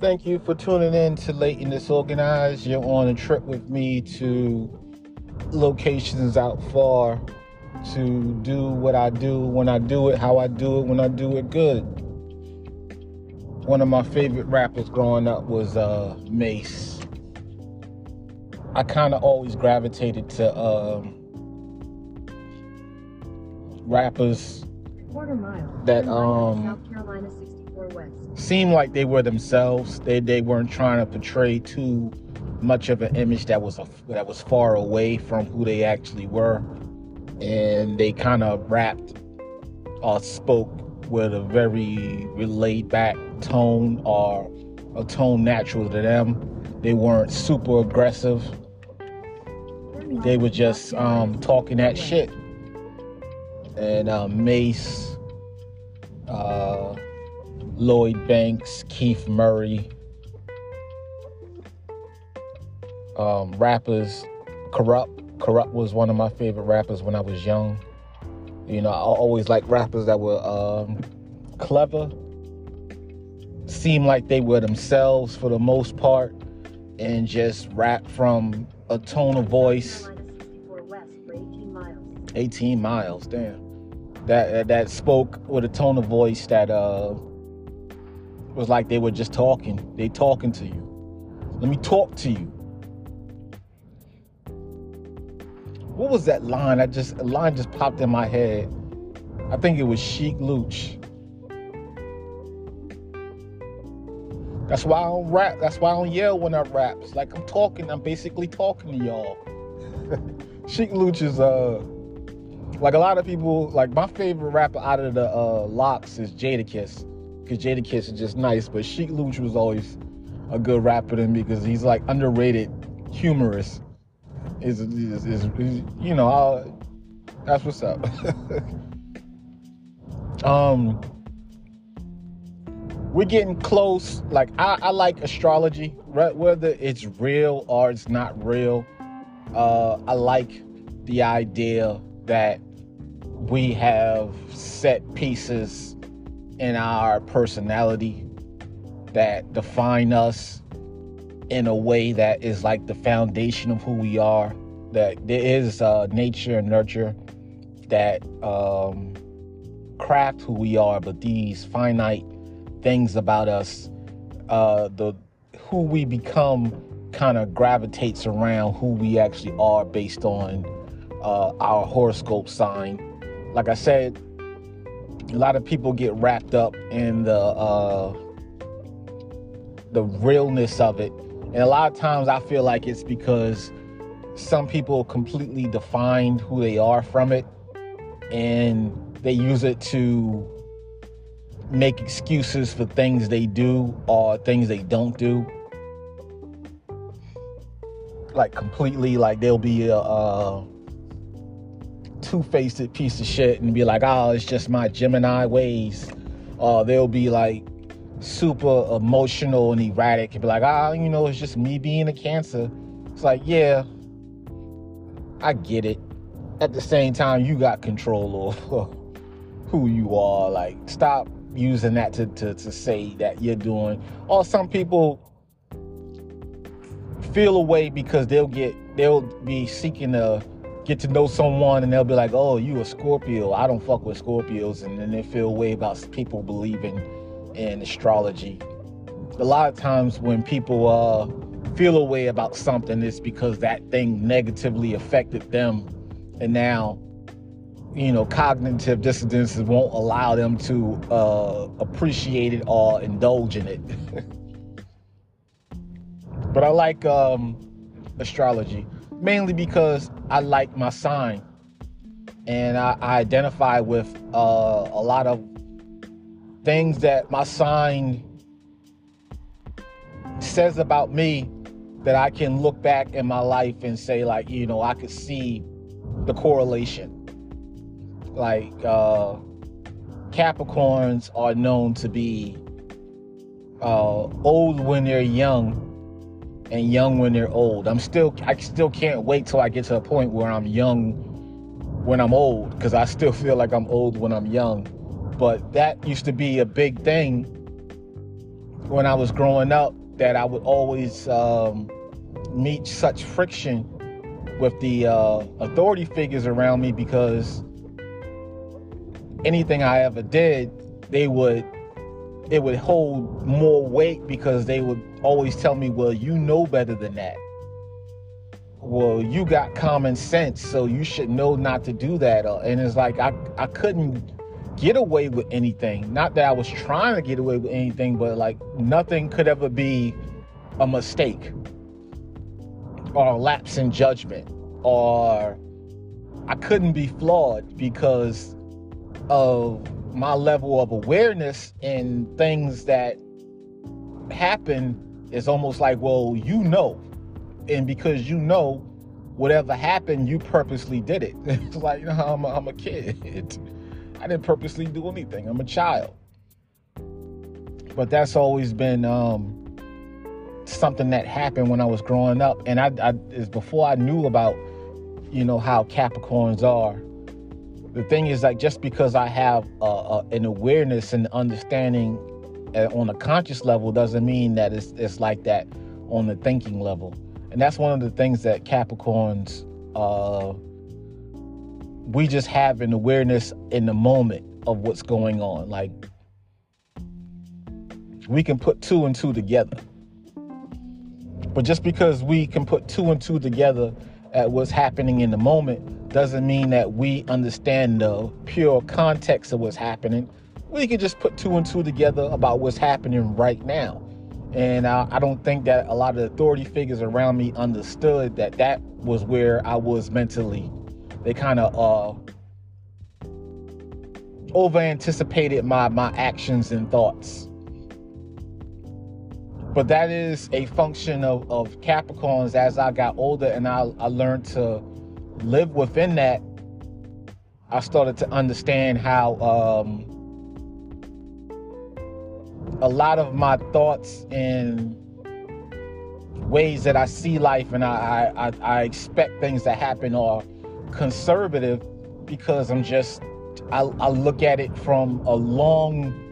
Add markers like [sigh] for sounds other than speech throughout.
Thank you for tuning in to Late and Disorganized. You're on a trip with me to locations out far to do what I do when I do it, how I do it, when I do it good. One of my favorite rappers growing up was uh, Mase. I kind of always gravitated to um, rappers Quarter mile. That, Turn right on um, South Carolina 64 West. seemed like they were themselves. They they weren't trying to portray too much of an image that was a, that was far away from who they actually were, and they kind of rapped or spoke with a very laid back tone or a tone natural to them. They weren't super aggressive. They were just um, talking that shit. And uh, Mase, uh, Lloyd Banks, Keith Murray, um, rappers, Corrupt. Corrupt was one of my favorite rappers when I was young. You know, I always liked rappers that were um, clever, seemed like they were themselves for the most part, and just rap from a tone of voice. Carolina 64 West for 18 miles. 18 miles damn that that spoke with a tone of voice that uh was like they were just talking. They talking to you. Let me talk to you. What was that line? I just a line just popped in my head. I think it was chic luch. That's why i don't rap. That's why i don't yell when i rap. It's like i'm talking. I'm basically talking to y'all. [laughs] Sheek Louch is uh like a lot of people, like my favorite rapper out of the uh, LOX is Jadakiss, because Jadakiss is just nice. But Sheek Louch was always a good rapper to me because he's like underrated, humorous. Is is, is, you know i that's what's up. [laughs] um, we're getting close. Like I, I like astrology, right? Whether it's real or it's not real. Uh, I like the idea that we have set pieces in our personality that define us in a way that is like the foundation of who we are that there is uh, nature and nurture that um, craft who we are but these finite things about us uh, the who we become kind of gravitates around who we actually are based on uh, our horoscope sign. Like I said, a lot of people get wrapped up in the uh, the realness of it, and a lot of times I feel like it's because some people completely define who they are from it, and they use it to make excuses for things they do or things they don't do. Like completely, like they'll be a. Uh, two-faced piece of shit and be like, oh, it's just my Gemini ways. Or they'll be like super emotional and erratic and be like, ah, oh, you know, it's just me being a cancer. It's like, yeah, I get it. At the same time, you got control over [laughs] who you are. Like, stop using that to, to, to say that you're doing. Or some people feel away because they'll get, they'll be seeking a, get to know someone and they'll be like, oh, you a Scorpio. I don't fuck with Scorpios. And then they feel way about people believing in astrology. A lot of times when people uh, feel a way about something, it's because that thing negatively affected them. And now, you know, cognitive dissonance won't allow them to uh, appreciate it or indulge in it. [laughs] but I like um, astrology mainly because I like my sign. And I, I identify with uh, a lot of things that my sign says about me that I can look back in my life and say like you know I could see the correlation. Like uh, Capricorns are known to be uh, old when they're young and young when they're old. I'm still I still can't wait till I get to a point where I'm young when I'm old because I still [laughs] feel like I'm old when I'm young. But that used to be a big thing when I was growing up that I would always um, meet such friction with the uh, authority figures around me because anything I ever did, they would it would hold more weight because they would always tell me, "Well, you know better than that." Well, you got common sense, so you should know not to do that. Uh, and it's like I I couldn't get away with anything. Not that I was trying to get away with anything, but like nothing could ever be a mistake or a lapse in judgment or I couldn't be flawed because of my level of awareness in things that happen is almost like, well, you know. And because you know, whatever happened, you purposely did it. [laughs] It's like, you know, I'm a, I'm a kid. [laughs] I didn't purposely do anything. I'm a child. But that's always been um, something that happened when I was growing up. And I, I is before I knew about, you know, how Capricorns are the thing is like just because i have an awareness and understanding uh, on a conscious level doesn't mean that it's, it's like that on the thinking level. And that's one of the things that capricorns uh, we just have an awareness in the moment of what's going on. Like we can put two and two together. But just because we can put two and two together at what's happening in the moment doesn't mean that we understand the pure context of what's happening. We can just put two and two together about what's happening right now. And I, I don't think that a lot of authority figures around me understood that that was where I was mentally. They kind of uh, over anticipated my, my actions and thoughts but that is a function of, of Capricorns as I got older and I, I learned to live within that. I started to understand how um, a lot of my thoughts and ways that I see life and I, I, I expect things to happen are conservative because I'm just, I, I look at it from a long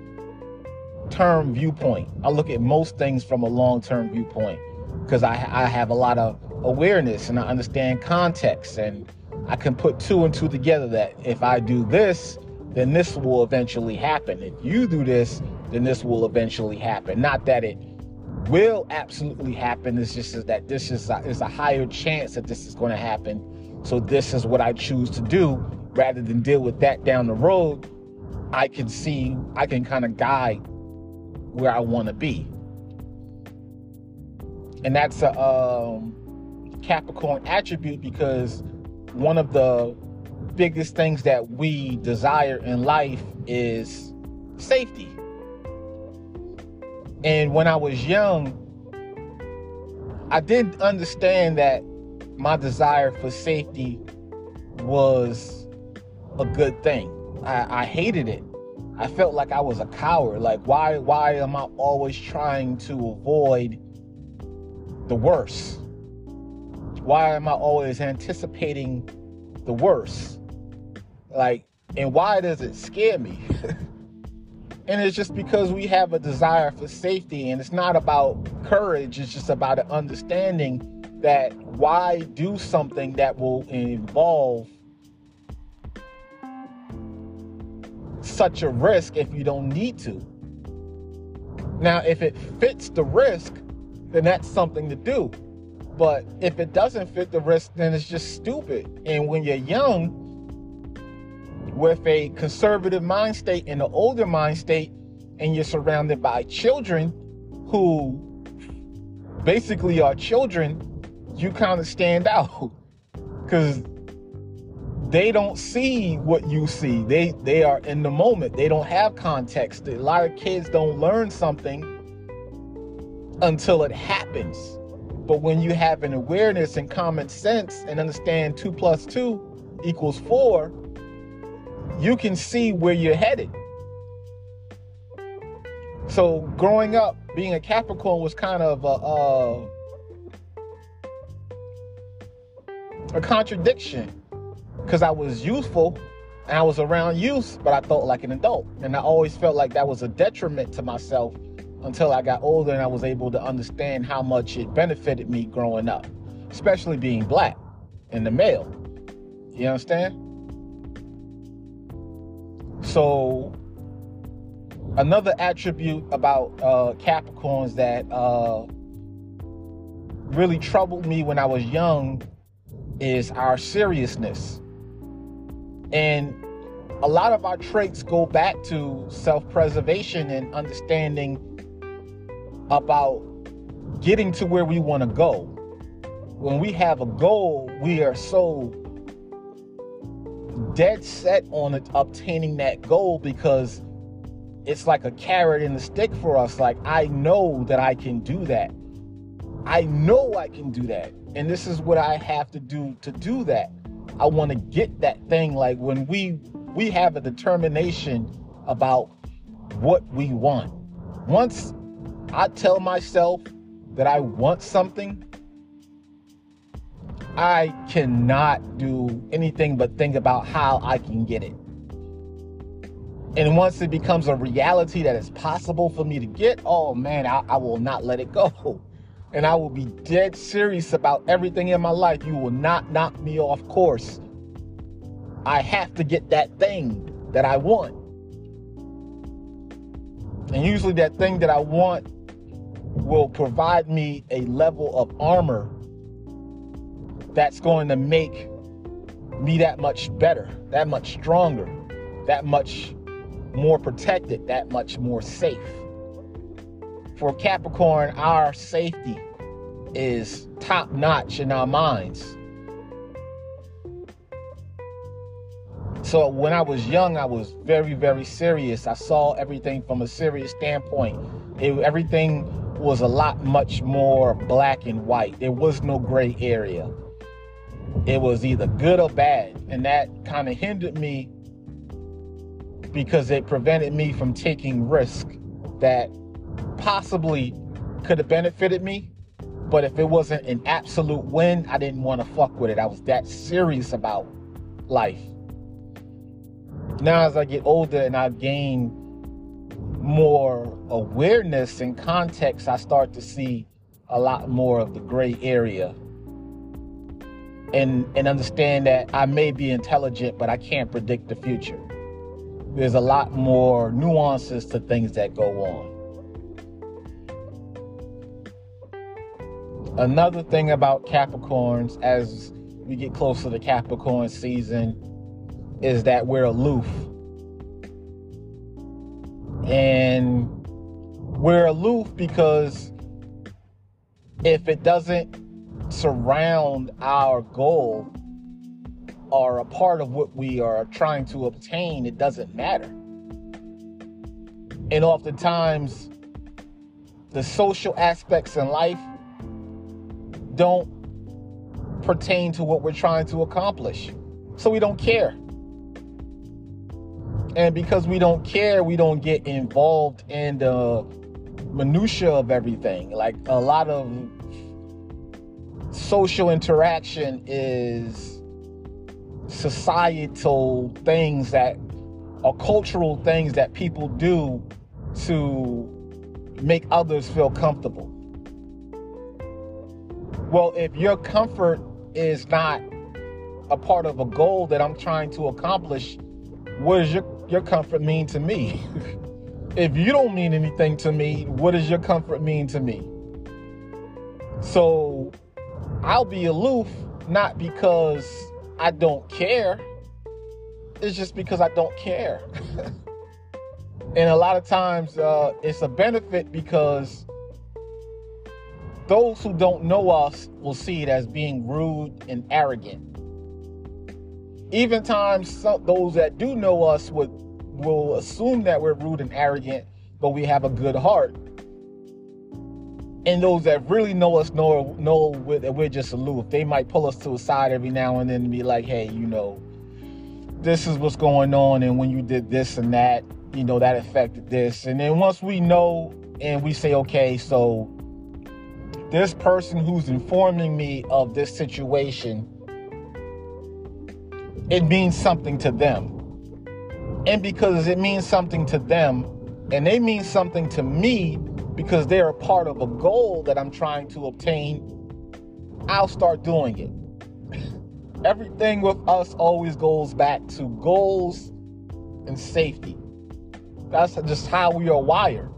term viewpoint. I look at most things from a long term viewpoint because I, I have a lot of awareness and I understand context and I can put two and two together that if I do this, then this will eventually happen. If you do this, then this will eventually happen. Not that it will absolutely happen. It's just that this is a, is a higher chance that this is going to happen. So this is what I choose to do rather than deal with that down the road. I can see, I can kind of guide where I want to be. And that's a um, Capricorn attribute because one of the biggest things that we desire in life is safety. And when I was young, I didn't understand that my desire for safety was a good thing. I, I hated it. I felt like I was a coward. Like, why, why am I always trying to avoid the worst? Why am I always anticipating the worst? Like, and why does it scare me? [laughs] and it's just because we have a desire for safety, and it's not about courage, it's just about an understanding that why do something that will involve such a risk if you don't need to. Now, if it fits the risk, then that's something to do. But if it doesn't fit the risk, then it's just stupid. And when you're young, with a conservative mind state and an older mind state, and you're surrounded by children who basically are children, you kind of stand [laughs] out because they don't see what you see. They they are in the moment. They don't have context. A lot of kids don't learn something until it happens. But when you have an awareness and common sense and understand two plus two equals four, you can see where you're headed. So growing up, being a Capricorn was kind of a, a, a contradiction because I was youthful and I was around youth, but I felt like an adult. And I always felt like that was a detriment to myself until I got older and I was able to understand how much it benefited me growing up, especially being black and the male. You understand? So, another attribute about uh, Capricorns that uh, really troubled me when I was young is our seriousness. And a lot of our traits go back to self preservation and understanding about getting to where we want to go. When we have a goal, we are so dead set on obtaining that goal because it's like a carrot and a stick for us. Like, I know that I can do that. I know I can do that. And this is what I have to do to do that. I want to get that thing. Like when we we have a determination about what we want. Once I tell myself that I want something, I cannot do anything but think about how I can get it. And once it becomes a reality that it's possible for me to get, oh man, I, I, will not let it go. [laughs] And I will be dead serious about everything in my life. You will not knock me off course. I have to get that thing that I want. And usually, that thing that I want will provide me a level of armor that's going to make me that much better, that much stronger, that much more protected, that much more safe. For Capricorn, our safety is top notch in our minds. So when I was young, I was very, very serious. I saw everything from a serious standpoint. It, everything was a lot much more black and white. There was no gray area. It was either good or bad. And that kind of hindered me because it prevented me from taking risk that possibly could have benefited me. But if it wasn't an absolute win, I didn't want to fuck with it. I was that serious about life. Now, as I get older and I gain more awareness and context, I start to see a lot more of the gray area and and understand that I may be intelligent, but I can't predict the future. There's a lot more nuances to things that go on. Another thing about Capricorns as we get closer to Capricorn season is that we're aloof. And we're aloof because if it doesn't surround our goal or a part of what we are trying to obtain, it doesn't matter. And oftentimes, the social aspects in life don't pertain to what we're trying to accomplish. So we don't care. And because we don't care, we don't get involved in the minutia of everything. Like a lot of social interaction is societal things that are cultural things that people do to make others feel comfortable. Well, if your comfort is not a part of a goal that I'm trying to accomplish, what does your, your comfort mean to me? [laughs] if you don't mean anything to me, what does your comfort mean to me? So I'll be aloof not because I don't care. It's just because I don't care. [laughs] and a lot of times uh, it's a benefit because those who don't know us will see it as being rude and arrogant. Even times some, those that do know us would will assume that we're rude and arrogant, but we have a good heart and those that really know us know know that we're just aloof. They might pull us to the side every now and then and be like, "Hey, you know, this is what's going on, and when you did this and that, you know, that affected this." And then once we know and we say, "Okay, so this person who's informing me of this situation, it means something to them." And because it means something to them, and they mean something to me, because they're a part of a goal that I'm trying to obtain, I'll start doing it. [laughs] Everything with us always goes back to goals and safety. That's just how we are wired.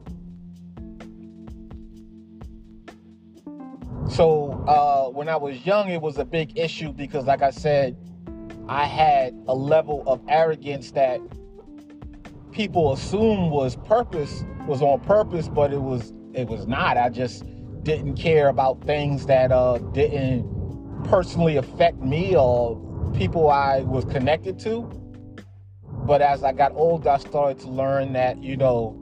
So uh, when I was young, it was a big issue because, like I said, I had a level of arrogance that people assume was purpose was on purpose, but it was it was not. I just didn't care about things that uh, didn't personally affect me or people I was connected to. But as I got older, I started to learn that you know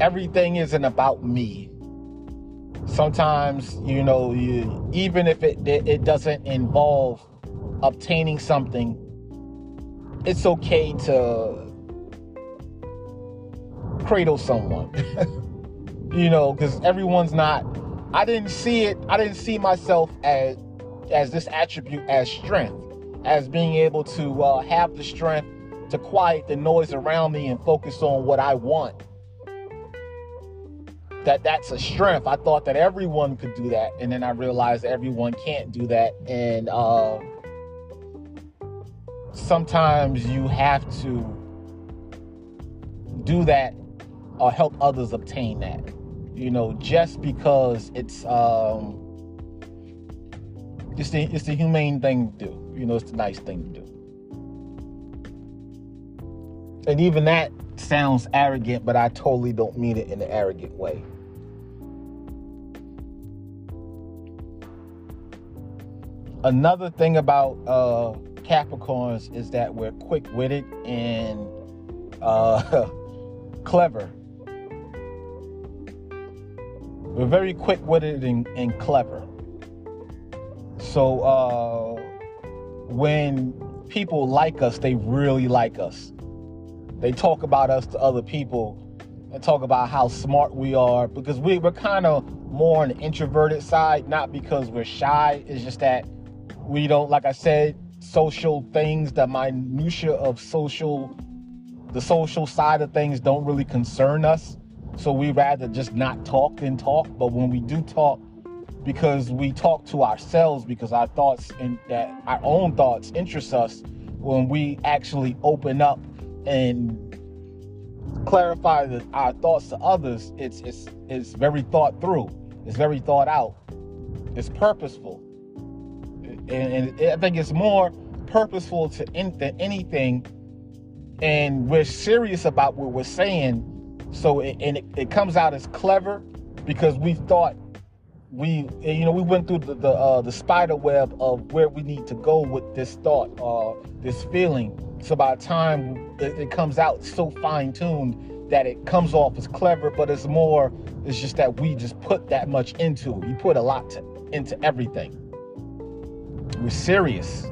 everything isn't about me. Sometimes, you know, you, even if it, it, doesn't involve obtaining something, it's okay to cradle someone. [laughs] you know, because everyone's not. I didn't see it. I didn't see myself as as this attribute as strength, as being able to uh, have the strength to quiet the noise around me and focus on what I want that that's a strength. I thought that everyone could do that, and then I realized everyone can't do that. And uh, sometimes you have to do that or help others obtain that. You know, just because it's um, it's the it's the humane thing to do. You know, it's the nice thing to do. And even that sounds arrogant, but I totally don't mean it in an arrogant way. Another thing about uh, Capricorns is that we're quick witted and uh, [laughs] clever. We're very quick witted and, and, clever. So uh, when people like us, they really like us. They talk about us to other people and talk about how smart we are because we, we're kind of more on the introverted side, not because we're shy. It's just that we don't, like I said, social things, the minutia of social, the social side of things don't really concern us. So we rather just not talk than talk. But when we do talk, because we talk to ourselves, because our thoughts and that our own thoughts interest us, when we actually open up and clarify the, our thoughts to others, it's it's it's very thought through. It's very thought out. It's purposeful and, and I think it's more purposeful to in, than anything. And we're serious about what we're saying, so it, and it, it comes out as clever because we thought we you know we went through the the, uh, the spider web of where we need to go with this thought uh this feeling so by the time it, comes out so fine-tuned that it comes off as clever but it's more it's just that we just put that much into it we put a lot to, into everything we're serious.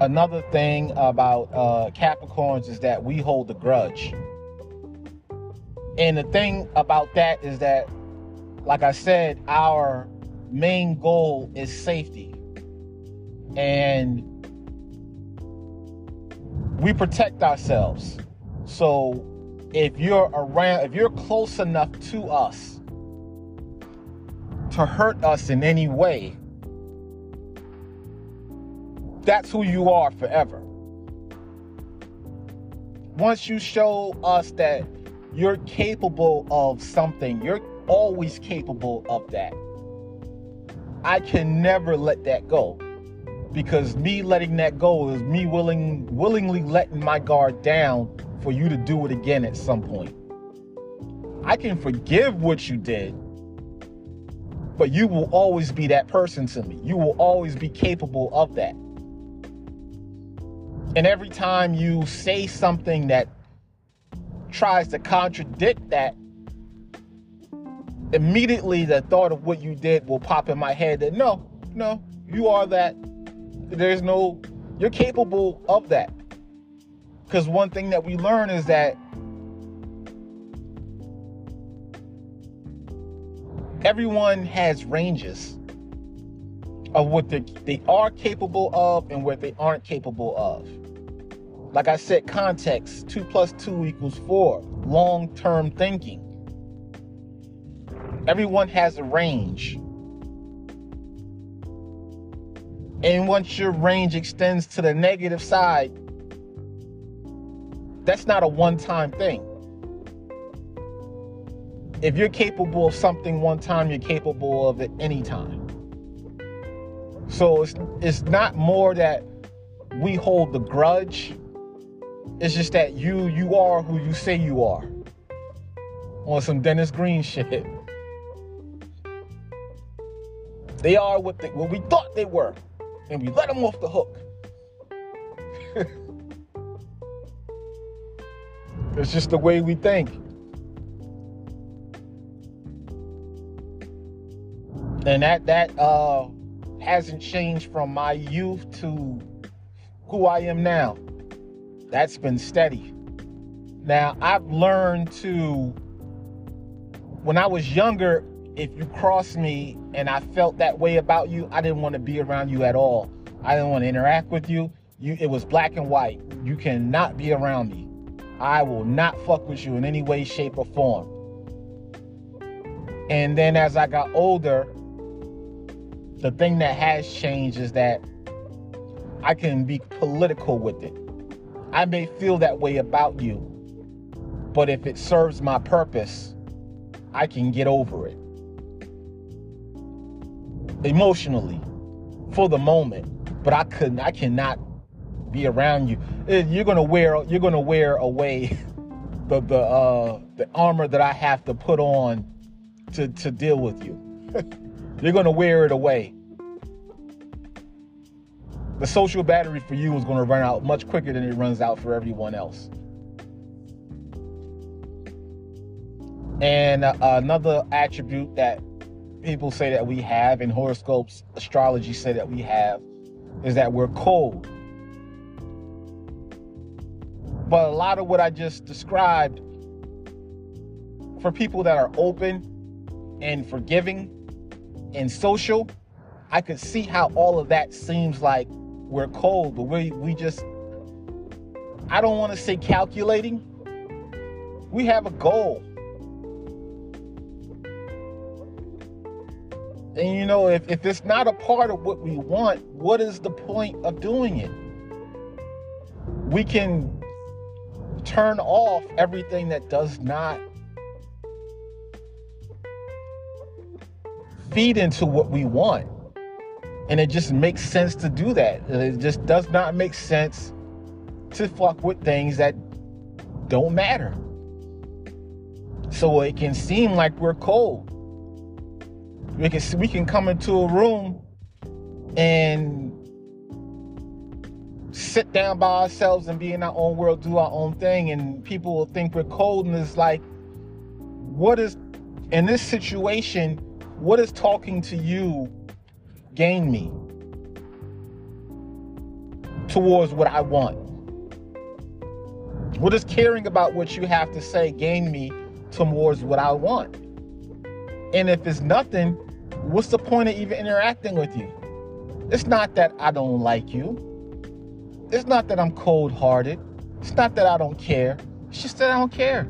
Another thing about uh, Capricorns is that we hold a grudge. And the thing about that is that, like I said, our main goal is safety. And we protect ourselves. So if you're around, if you're close enough to us to hurt us in any way, that's who you are forever. Once you show us that you're capable of something, you're always capable of that. I can never let that go because me letting that go is me willing willingly letting my guard down for you to do it again at some point. I can forgive what you did, but you will always be that person to me. You will always be capable of that. And every time you say something that tries to contradict that, immediately the thought of what you did will pop in my head that no, no, you are that. There's no, you're capable of that. Because one thing that we learn is that everyone has ranges. of what they, they are capable of and what they aren't capable of. Like I said, context two plus two equals four, long term thinking. Everyone has a range. And once your range extends to the negative side, that's not a one time thing. If you're capable of something one time, you're capable of it anytime. So it's, it's not more that we hold the grudge. It's just that you you are who you say you are. On some Dennis Green [laughs] shit. They are what they, what we thought they were, and we let them off the hook. [laughs] it's just the way we think. And that that uh hasn't changed from my youth to who I am now. That's been steady. Now, I've learned to, when I was younger, if you crossed me and I felt that way about you, I didn't want to be around you at all. I didn't want to interact with you. You it was black and white. You cannot be around me. I will not fuck with you in any way, shape, or form. And then as I got older, the thing that has changed is that I can be political with it. I may feel that way about you, but if it serves my purpose, I can get over it. Emotionally, for the moment, but I couldn't, I cannot be around you. Eh, you're gonna wear, you're gonna wear away [laughs] the the uh, the armor that I have to put on to to deal with you. [laughs] you're gonna wear it away the social battery for you is to run out much quicker than it runs out for everyone else. And uh, another attribute that people say that we have, and horoscopes, astrology say that we have, is that we're cold. But a lot of what I just described, for people that are open and forgiving and social, I could see how all of that seems like we're cold, but we we just I don't want to say calculating. We have a goal. And you know, if, if it's not a part of what we want, what is the point of doing it? We can turn off everything that does not feed into what we want. And it just makes sense to do that. It just does not make sense to fuck with things that don't matter. So it can seem like we're cold. We can we can come into a room and sit down by ourselves and be in our own world, do our own thing, and people will think we're cold. And it's like, what is in this situation? What is talking to you gain me towards what I want? What does caring about what you have to say gain me towards what I want? And if it's nothing, what's the point of even interacting with you? It's not that I don't like you. It's not that I'm cold hearted. It's not that I don't care. It's just that I don't care.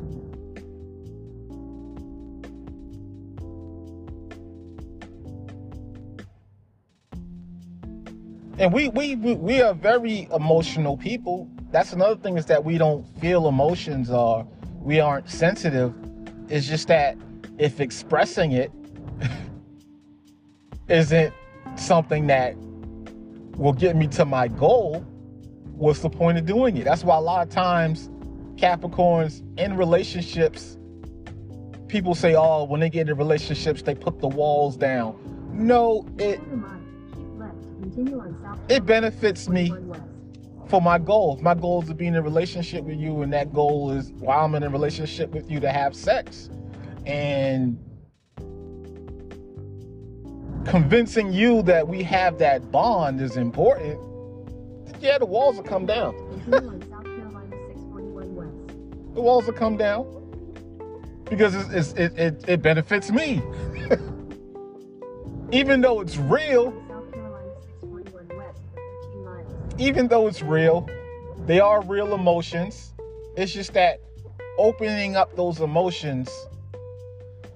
and we, we we we are very emotional people that's another thing is that we don't feel emotions or we aren't sensitive it's just that if expressing it isn't something that will get me to my goal what's the point of doing it that's why a lot of times capricorns in relationships people say oh when they get into relationships they put the walls down no it it benefits me for my goal. My goal is to be in a relationship with you, and that goal is while I'm in a relationship with you to have sex. And convincing you that we have that bond is important. Yeah, the walls will come down. the walls will come down because it's, it's, it, it, it benefits me. [laughs] Even though it's real, even though it's real, they are real emotions. It's just that opening up those emotions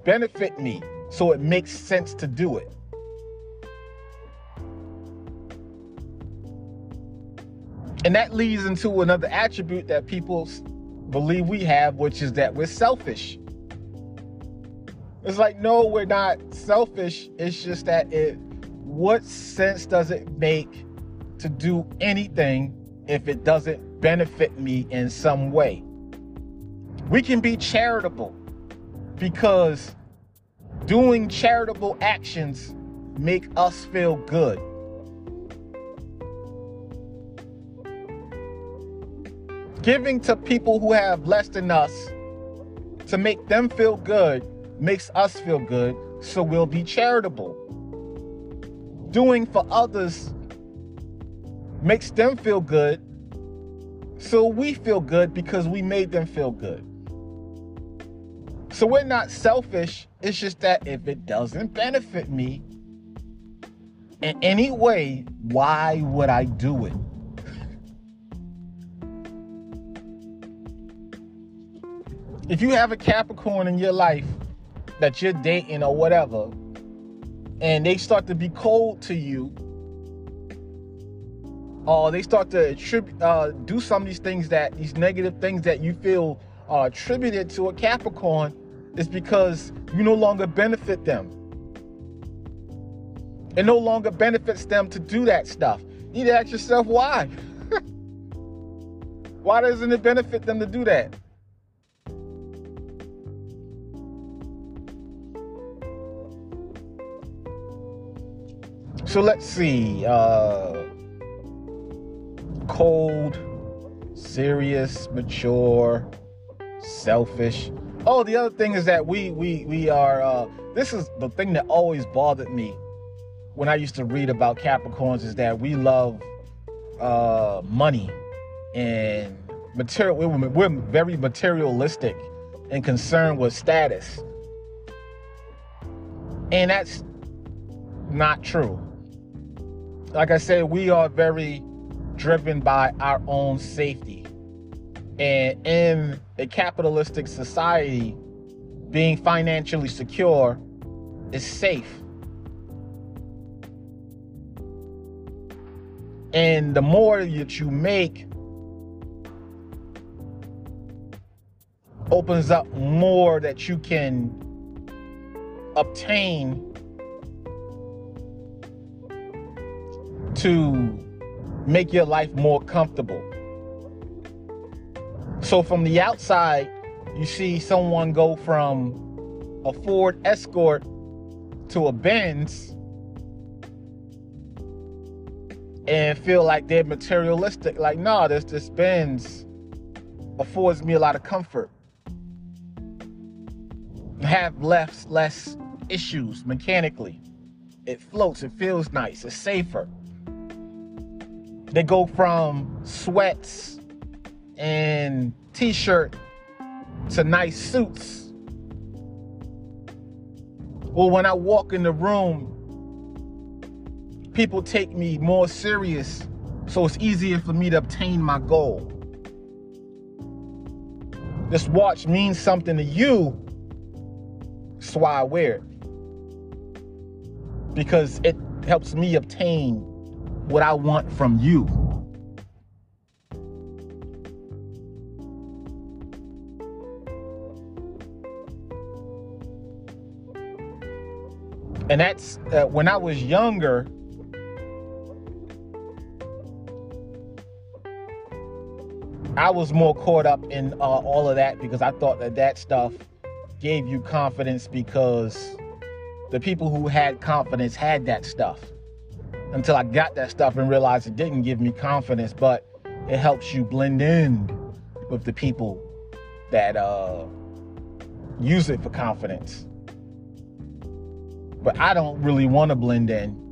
benefit me so it makes sense to do it. And that leads into another attribute that people believe we have, which is that we're selfish. It's like, no, we're not selfish. It's just that it, what sense does it make to do anything if it doesn't benefit me in some way? We can be charitable because doing charitable actions make us feel good. Giving to people who have less than us to make them feel good makes us feel good, so we'll be charitable. Doing for others makes them feel good, so we feel good because we made them feel good. So we're not selfish, it's just that if it doesn't benefit me in any way, why would I do it? If you have a Capricorn in your life that you're dating or whatever, and they start to be cold to you, or they start to attribute, uh, do some of these things that these negative things that you feel are attributed to a Capricorn, is because you no longer benefit them. It no longer benefits them to do that stuff. You need to ask yourself why. [laughs] why doesn't it benefit them to do that? So let's see. Uh, cold, serious, mature, selfish. Oh, the other thing is that we we we are. Uh, this is the thing that always bothered me when I used to read about Capricorns is that we love uh, money and material. We're, we're very materialistic and concerned with status, and that's not true like I said, we are very driven by our own safety. And in a capitalistic society, being financially secure is safe. And the more that you make opens up more that you can obtain to make your life more comfortable. So from the outside, you see someone go from a Ford Escort to a Benz and feel like they're materialistic. Like, no, nah, this this Benz affords me a lot of comfort. Have less less issues mechanically. It floats, it feels nice, it's safer. They go from sweats and t-shirt to nice suits. Well, when I walk in the room, people take me more serious, so it's easier for me to obtain my goal. This watch means something to you, so I wear it. Because it helps me obtain what I want from you. And that's uh, when I was younger. I was more caught up in uh, all of that because I thought that that stuff gave you confidence because the people who had confidence had that stuff until I got that stuff and realized it didn't give me confidence, but it helps you blend in with the people that uh, use it for confidence. But I don't really want to blend in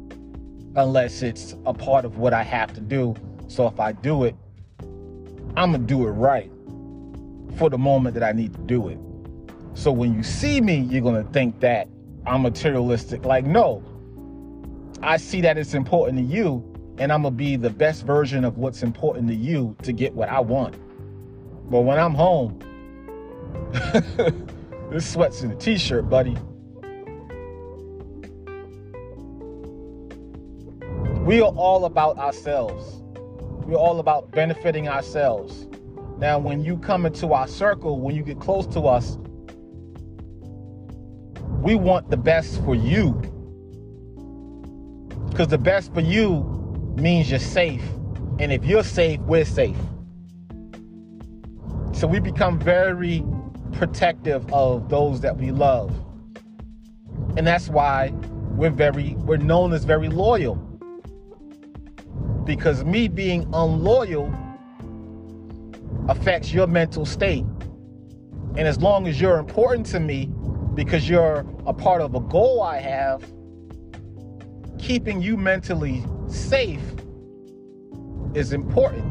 unless it's a part of what I have to do. So if I do it, I'm going to do it right for the moment that I need to do it. So when you see me, you're going to think that I'm materialistic. Like, no, I see that it's important to you, and I'm gonna be the best version of what's important to you to get what I want. But when I'm home, [laughs] this sweats in a t-shirt, buddy. We are all about ourselves. We're all about benefiting ourselves. Now, when you come into our circle, when you get close to us, we want the best for you. Because the best for you means you're safe. And if you're safe, we're safe. So we become very protective of those that we love. And that's why we're very we're known as very loyal. Because me being unloyal affects your mental state. And as long as you're important to me because you're a part of a goal I have, keeping you mentally safe is important.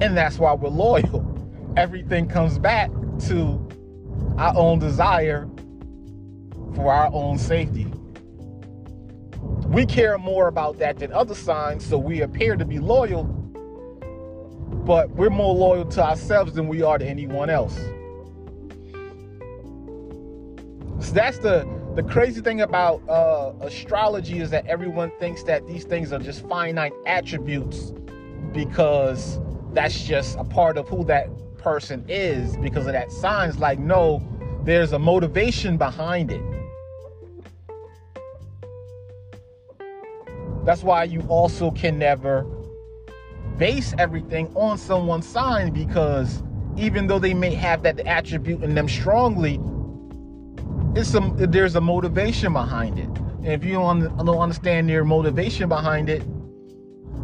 And that's why we're loyal. Everything comes back to our own desire for our own safety. We care more about that than other signs, so we appear to be loyal, but we're more loyal to ourselves than we are to anyone else. So that's the the crazy thing about uh, astrology is that everyone thinks that these things are just finite attributes because that's just a part of who that person is because of that sign. signs like no there's a motivation behind it that's why you also can never base everything on someone's sign because even though they may have that attribute in them strongly it's some there's a motivation behind it. And if you don't, don't understand their motivation behind it,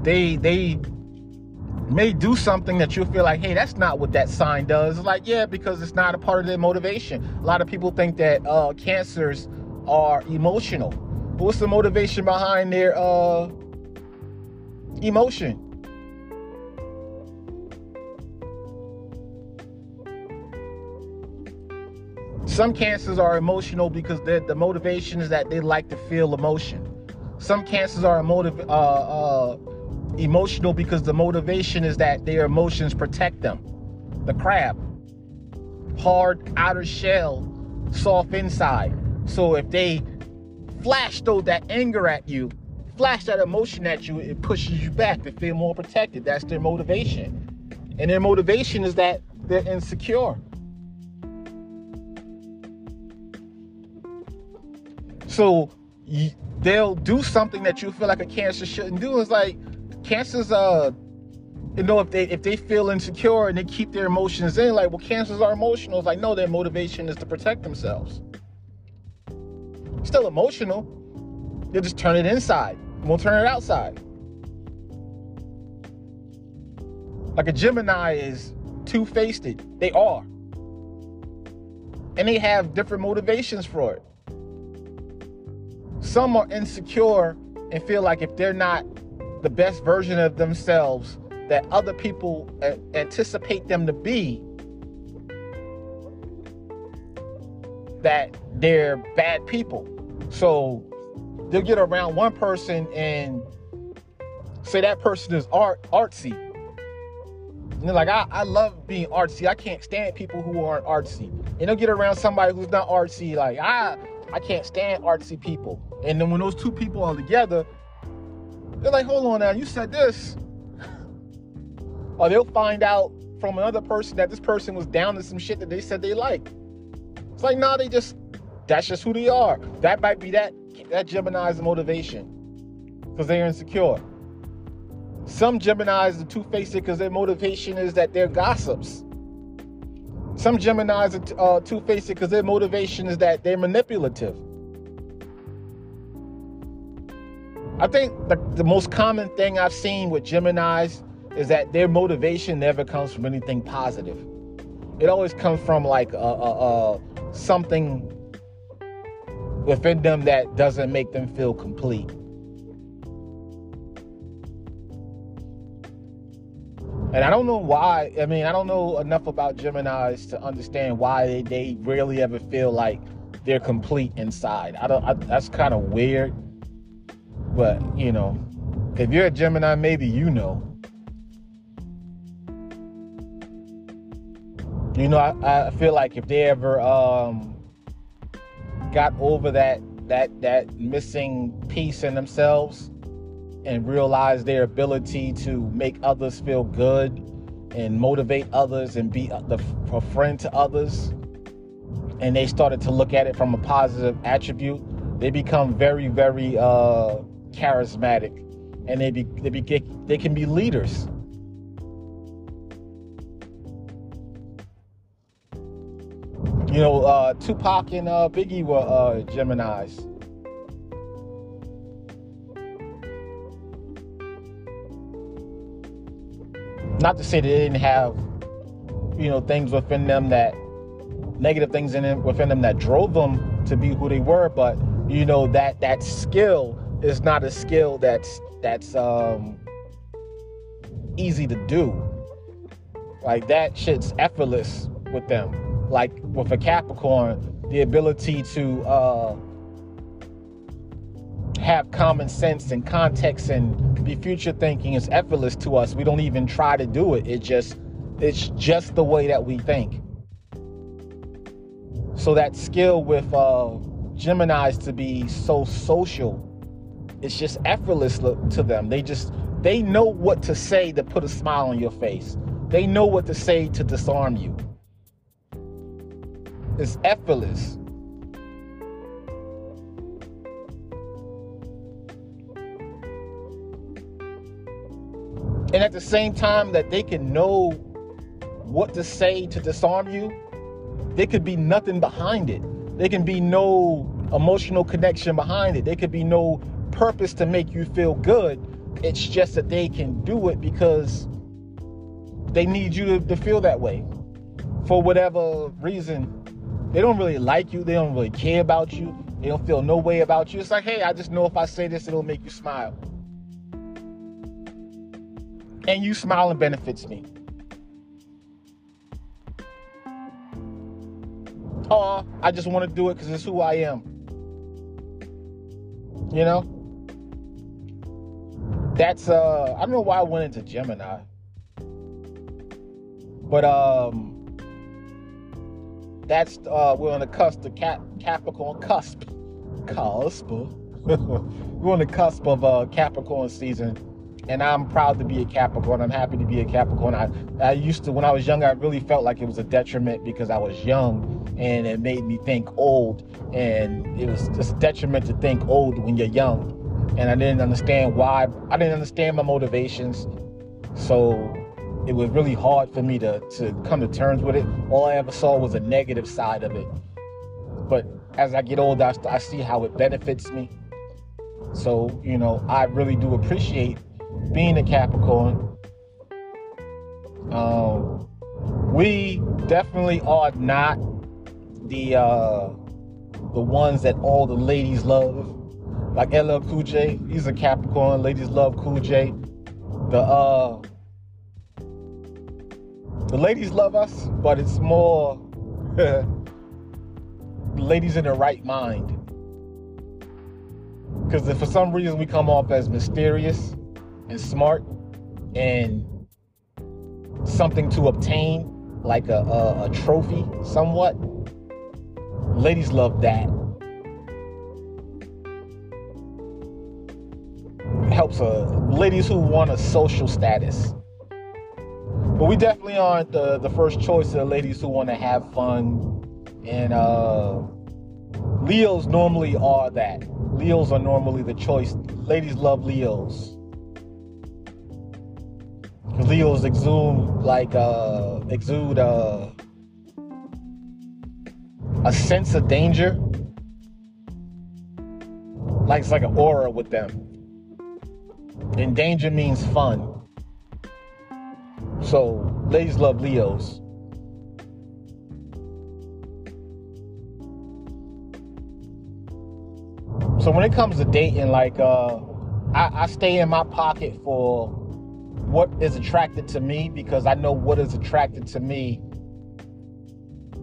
they they may do something that you'll feel like, hey, that's not what that sign does. It's like, yeah, because it's not a part of their motivation. A lot of people think that uh, cancers are emotional. But what's the motivation behind their uh, emotion? Some cancers are emotional because the motivation is that they like to feel emotion. Some cancers are motive, uh, uh, emotional because the motivation is that their emotions protect them. The crab, hard outer shell, soft inside. So if they flash throw that anger at you, flash that emotion at you, it pushes you back to feel more protected. That's their motivation. And their motivation is that they're insecure. So they'll do something that you feel like a cancer shouldn't do. It's like cancers, uh, you know, if they if they feel insecure and they keep their emotions in, like, well, cancers are emotional. It's like, no, their motivation is to protect themselves. Still emotional. They'll just turn it inside. Won't turn it outside. Like a Gemini is two-faced. They are. And they have different motivations for it. Some are insecure and feel like if they're not the best version of themselves that other people anticipate them to be, that they're bad people. So they'll get around one person and say that person is art artsy. And they're like, I, I love being artsy. I can't stand people who aren't artsy. And they'll get around somebody who's not artsy, like, I I can't stand artsy people. And then when those two people are together, they're like, hold on now, you said this. [laughs] or they'll find out from another person that this person was down to some shit that they said they like. It's like, nah, they just, that's just who they are. That might be that, that Gemini's motivation because they're insecure. Some Geminis are two-faced because their motivation is that they're gossips. Some Geminis are uh, two-faced because their motivation is that they're manipulative. I think the, the most common thing I've seen with Geminis is that their motivation never comes from anything positive. It always comes from like a, a, a, something within them that doesn't make them feel complete. And I don't know why. I mean, I don't know enough about Geminis to understand why they, they rarely ever feel like they're complete inside. I don't. I, that's kind of weird but you know If you're a Gemini, maybe you know. You know, I, I feel like if they ever um, got over that that that missing piece in themselves and realize their ability to make others feel good and motivate others and be a friend to others, and they started to look at it from a positive attribute, they become very, very uh, charismatic, and they be, they be they can be leaders. You know, uh, Tupac and uh, Biggie were uh, Gemini's. Not to say they didn't have, you know, things within them that negative things in them, within them that drove them to be who they were, but you know that that skill is not a skill that's that's um, easy to do. Like that shit's effortless with them like with a Capricorn, the ability to uh, have common sense and context and be future thinking is effortless to us. We don't even try to do it. It just it's just the way that we think. So that skill with uh, Gemini's to be so social, it's just effortless to them. They just they know what to say to put a smile on your face. They know what to say to disarm you. It's effortless. And at the same time that they can know what to say to disarm you, there could be nothing behind it. There can be no emotional connection behind it. There could be no purpose to make you feel good. It's just that they can do it because they need you to, to feel that way for whatever reason they don't really like you. They don't really care about you. They don't feel no way about you. It's like, hey, I just know if I say this, it'll make you smile. And you smiling benefits me. Oh, I just want to do it because it's who I am. You know? That's uh I don't know why I went into Gemini. But um that's uh, we're on the cusp, of Cap, Capricorn cusp, [laughs] cusp. [laughs] we're on the cusp of uh, Capricorn season, and I'm proud to be a Capricorn. I'm happy to be a Capricorn. I, I used to, when I was younger, I really felt like it was a detriment because I was young, and it made me think old, and it was just a detriment to think old when you're young, and I didn't understand why. I didn't understand my motivations, so it was really hard for me to, to come to terms with it. All I ever saw was a negative side of it. But as I get older, I, I see how it benefits me. So, you know, I really do appreciate being a Capricorn. Um, we definitely are not the uh, the ones that all the ladies love. Like LL Cool J, he's a Capricorn. Ladies love Cool J. The uh, the ladies love us, but it's more [laughs] ladies in the right mind. Because if for some reason we come off as mysterious smart and something to obtain, like a, a, a trophy, somewhat, ladies love that. helps uh, ladies who want a social status but we definitely aren't the, the first choice of ladies who want to have fun. And uh, Leos normally are that. Leos are normally the choice. Ladies love Leos. Leos exude like uh exude uh, a sense of danger. Like it's like an aura with them. And danger means fun. So, ladies love Leos. So when it comes to dating, like uh, I, I stay in my pocket for what is attracted to me because I know what is attracted to me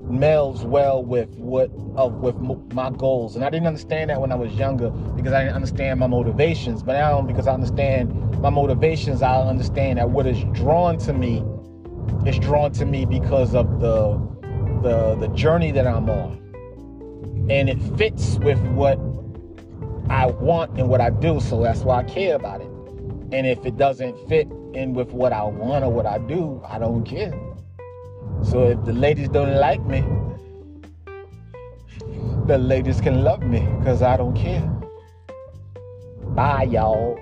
melds well with what of with my goals. And i didn't understand that when i was younger because i didn't understand my motivations. But now because i understand my motivations i understand that what is drawn to me is drawn to me because of the the the journey that i'm on. And it fits with what i want and what i do. So that's why i care about it. And if it doesn't fit in with what i want or what i do i don't care so if the ladies don't like me, the ladies can love me because I don't care. Bye, y'all.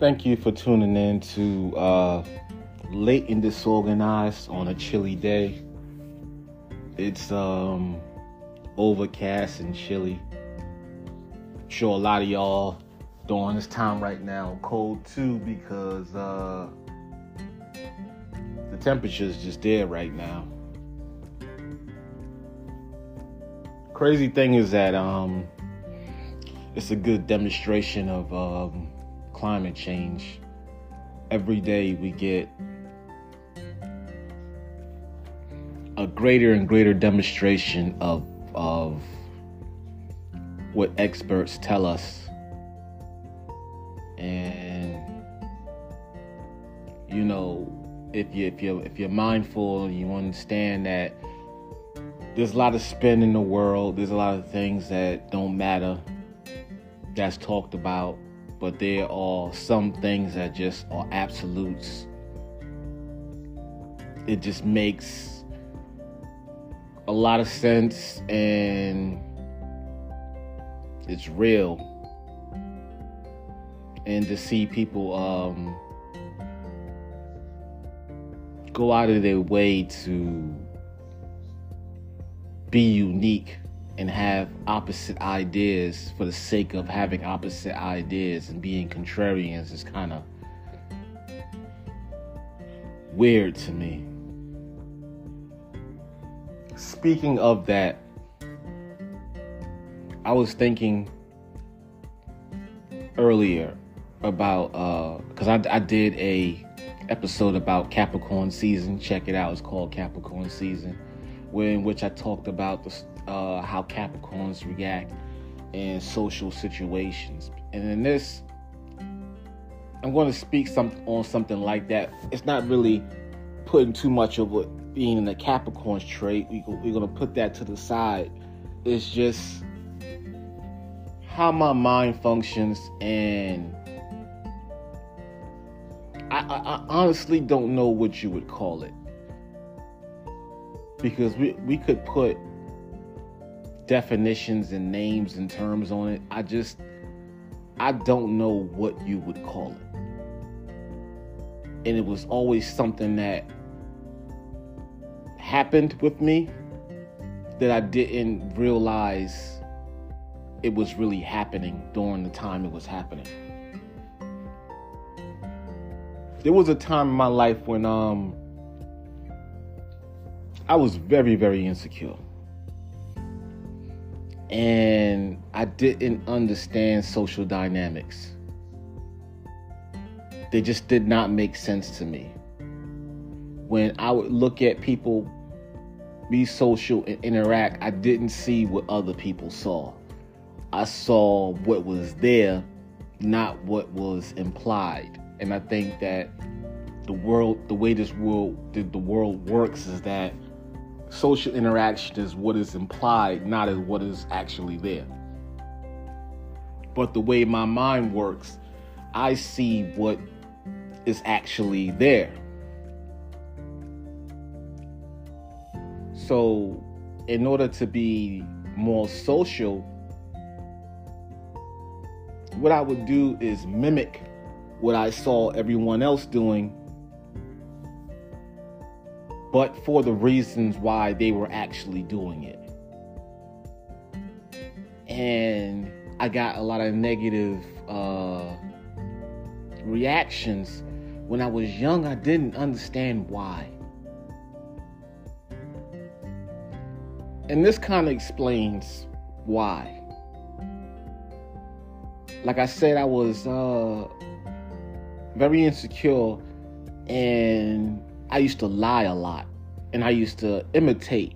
Thank you for tuning in to uh, Late and Disorganized on a chilly day. It's um, overcast and chilly sure a lot of y'all during this time right now cold too because uh, the temperature's just there right now. Crazy thing is that um, it's a good demonstration of um, climate change. Every day we get a greater and greater demonstration of of what experts tell us. And you know, if you if you if you're mindful and you understand that there's a lot of spin in the world, there's a lot of things that don't matter that's talked about, but there are some things that just are absolutes. It just makes a lot of sense and it's real and to see people um, go out of their way to be unique and have opposite ideas for the sake of having opposite ideas and being contrarians is kind of weird to me. Speaking of that, I was thinking earlier about because uh, I, I did a episode about Capricorn season. Check it out. It's called Capricorn season, where in which I talked about the, uh, how Capricorns react in social situations. And in this, I'm going to speak some on something like that. It's not really putting too much of what being in the Capricorn's trait. We, we're going to put that to the side. It's just how my mind functions and I, I, I, honestly don't know what you would call it because we, we could put definitions and names and terms on it i just i don't know what you would call it and it was always something that happened with me that i didn't realize it was really happening during the time it was happening. There was a time in my life when um I was very very insecure. And I didn't understand social dynamics. They just did not make sense to me. When I would look at people be social and interact, I didn't see what other people saw. I saw what was there, not what was implied. And I think that the world, the way this world, the, the world works is that social interaction is what is implied, not as what is actually there. But the way my mind works, I see what is actually there. So, in order to be more social, what I would do is mimic what I saw everyone else doing, but for the reasons why they were actually doing it. And I got a lot of negative uh, reactions. When I was young, I didn't understand why. And this kind of explains why. like I said, I was uh, very insecure and I used to lie a lot and I used to imitate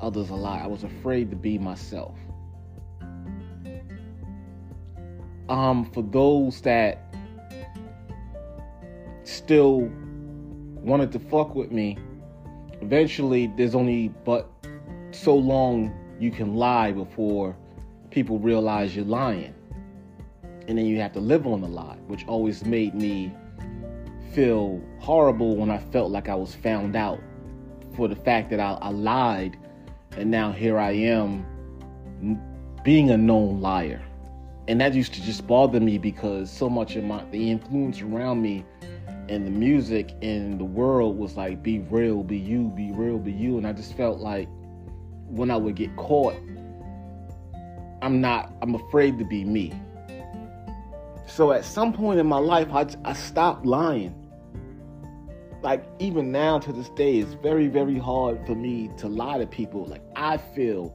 others a lot. I was afraid to be myself. Um, for those that still wanted to fuck with me, eventually there's only but so long you can lie before people realize you're lying. And then you have to live on the lie, which always made me feel horrible when I felt like I was found out for the fact that I, I lied. And now here I am being a known liar. And that used to just bother me because so much of my the influence around me and the music and the world was like be real, be you, be real, be you. And I just felt like when I would get caught, I'm not, I'm afraid to be me. So at some point in my life, I, I stopped lying. Like, even now to this day, it's very, very hard for me to lie to people. Like, I feel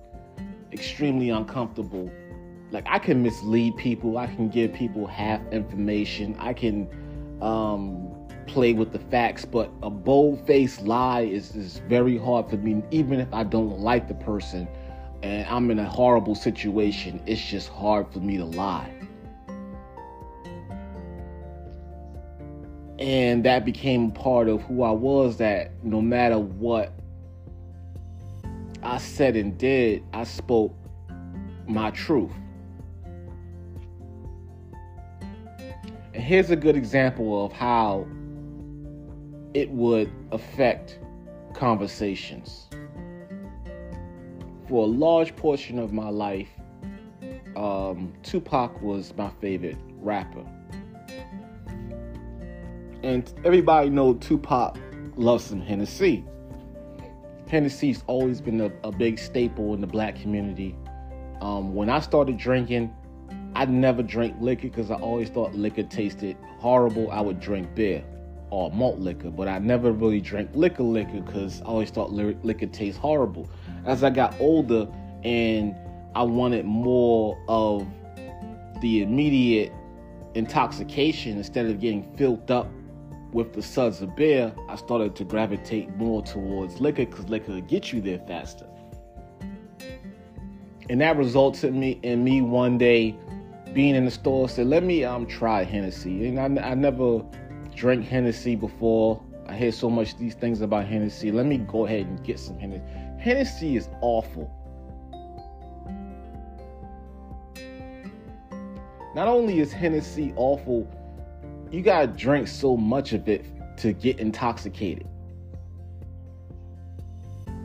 extremely uncomfortable. Like, I can mislead people, I can give people half information, I can um, play with the facts, but a bold faced lie is, is very hard for me, even if I don't like the person and I'm in a horrible situation. It's just hard for me to lie. and that became part of who I was that no matter what I said and did, I spoke my truth. And here's a good example of how it would affect conversations. For a large portion of my life, um, Tupac was my favorite rapper and everybody know Tupac loves some Hennessy. Hennessy's always been a, a big staple in the black community. Um, when I started drinking, I never drank liquor because I always thought liquor tasted horrible. I would drink beer or malt liquor, but I never really drank liquor liquor because I always thought liquor tastes horrible. As I got older and I wanted more of the immediate intoxication instead of getting filled up with the suds of beer, I started to gravitate more towards liquor because liquor get you there faster. And that resulted in me in me one day being in the store said, "Let me um try Hennessy." And I, I never drank Hennessy before. I hear so much these things about Hennessy. Let me go ahead and get some Hennessy. Hennessy is awful. Not only is Hennessy awful, you gotta drink so much of it to get intoxicated.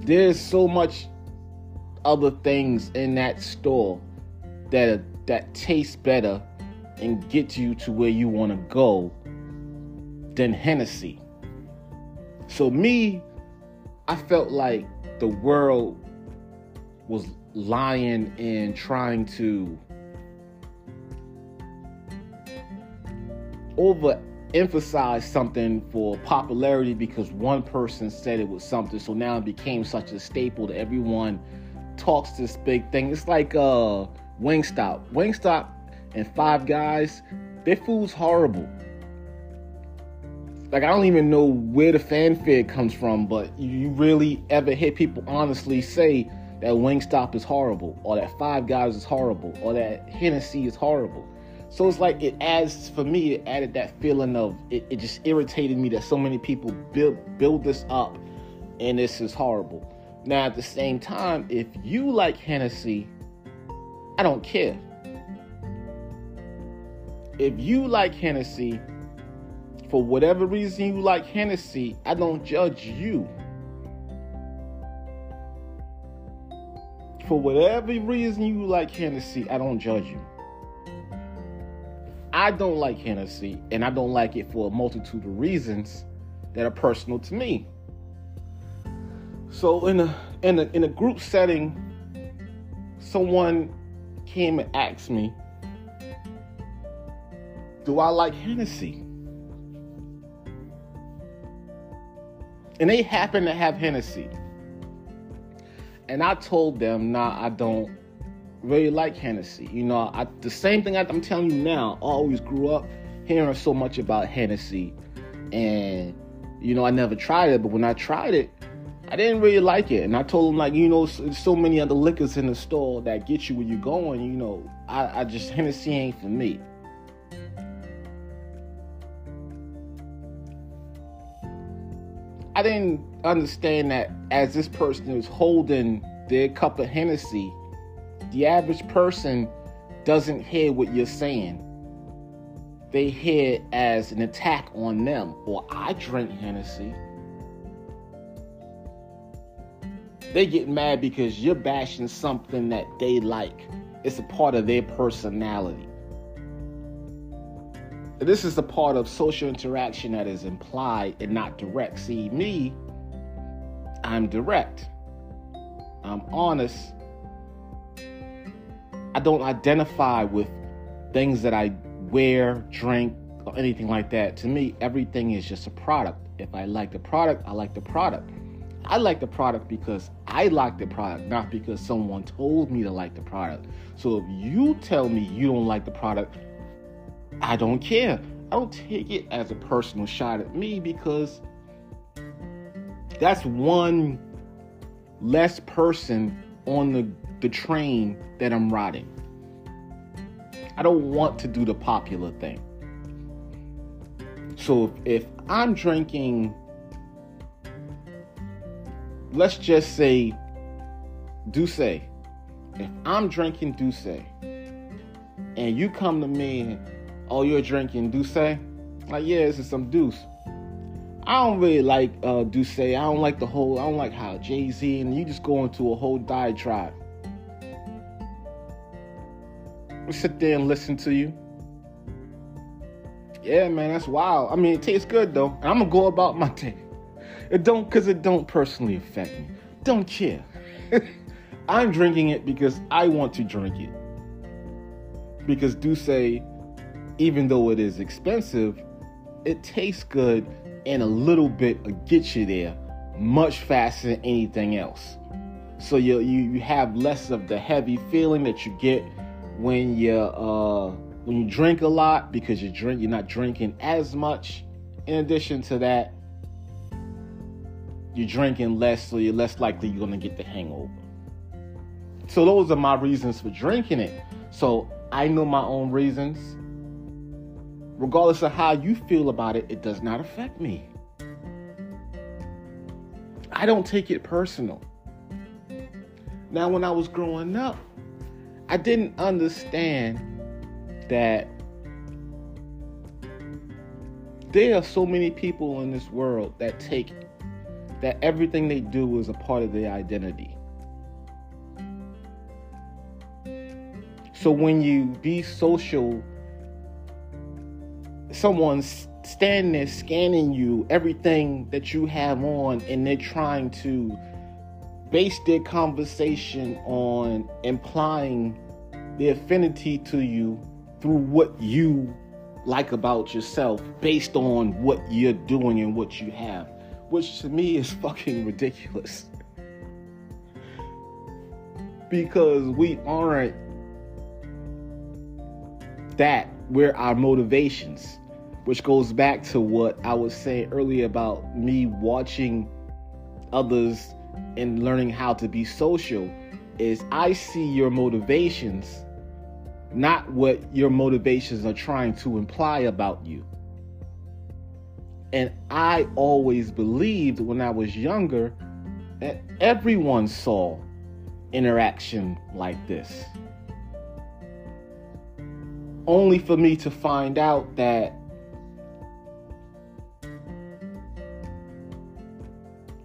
There's so much other things in that store that that taste better and get you to where you want to go than Hennessy. So me, I felt like the world was lying and trying to overemphasize something for popularity because one person said it was something. So now it became such a staple that everyone talks this big thing. It's like uh Wingstop. Wingstop and Five Guys, their food's horrible. Like I don't even know where the fanfare comes from, but you really ever hear people honestly say that Wingstop is horrible, or that Five Guys is horrible, or that Hennessy is horrible. So it's like it adds for me, it added that feeling of it, it just irritated me that so many people build build this up and this is horrible. Now at the same time, if you like Hennessy, I don't care. If you like Hennessy, for whatever reason you like Hennessy, I don't judge you. For whatever reason you like Hennessy, I don't judge you. I don't like Hennessy, and I don't like it for a multitude of reasons that are personal to me. So in a in a in a group setting, someone came and asked me, "Do I like Hennessy?" And they happen to have Hennessy. And I told them, "Nah, I don't really like Hennessy. You know, I, the same thing I'm telling you now. I always grew up hearing so much about Hennessy, and you know, I never tried it. But when I tried it, I didn't really like it. And I told them, like, you know, there's so many other liquors in the store that get you where you're going. You know, I, I just Hennessy ain't for me. I didn't understand that as this person is holding their cup of Hennessy, the average person doesn't hear what you're saying. They hear it as an attack on them. Or I drink Hennessy. They get mad because you're bashing something that they like. It's a part of their personality. This is the part of social interaction that is implied and not direct. See, me, I'm direct. I'm honest. I don't identify with things that I wear, drink, or anything like that. To me, everything is just a product. If I like the product, I like the product. I like the product because I like the product, not because someone told me to like the product. So if you tell me you don't like the product, I don't care. I don't take it as a personal shot at me because that's one less person on the, the train that I'm riding. I don't want to do the popular thing. So if, if I'm drinking, let's just say D'ussé. If I'm drinking D'ussé and you come to me oh, you're drinking D'ussé? Like, yeah, this is some Deuce. I don't really like uh, D'ussé. I don't like the whole, I don't like how Jay Z and you just go into a whole diatribe. I sit there and listen to you. Yeah, man, that's wild. I mean, it tastes good though. And I'm gonna go about my day. It don't, cause it don't personally affect me. Don't care. [laughs] I'm drinking it because I want to drink it. Because D'ussé even though it is expensive, it tastes good and a little bit will get you there much faster than anything else. So you you, you have less of the heavy feeling that you get when you uh, when you drink a lot because you drink you're not drinking as much. In addition to that, you're drinking less, so you're less likely you're gonna get the hangover. So those are my reasons for drinking it. So I know my own reasons regardless of how you feel about it, it does not affect me. I don't take it personal. Now, when I was growing up, I didn't understand that there are so many people in this world that take that everything they do is a part of their identity. So when you be social someone's standing there scanning you, everything that you have on, and they're trying to base their conversation on implying the affinity to you through what you like about yourself based on what you're doing and what you have, which to me is [laughs] fucking ridiculous. because we aren't that, we're our motivations which goes back to what I was saying earlier about me watching others and learning how to be social is I see your motivations not what your motivations are trying to imply about you. And I always believed when I was younger that everyone saw interaction like this. Only for me to find out that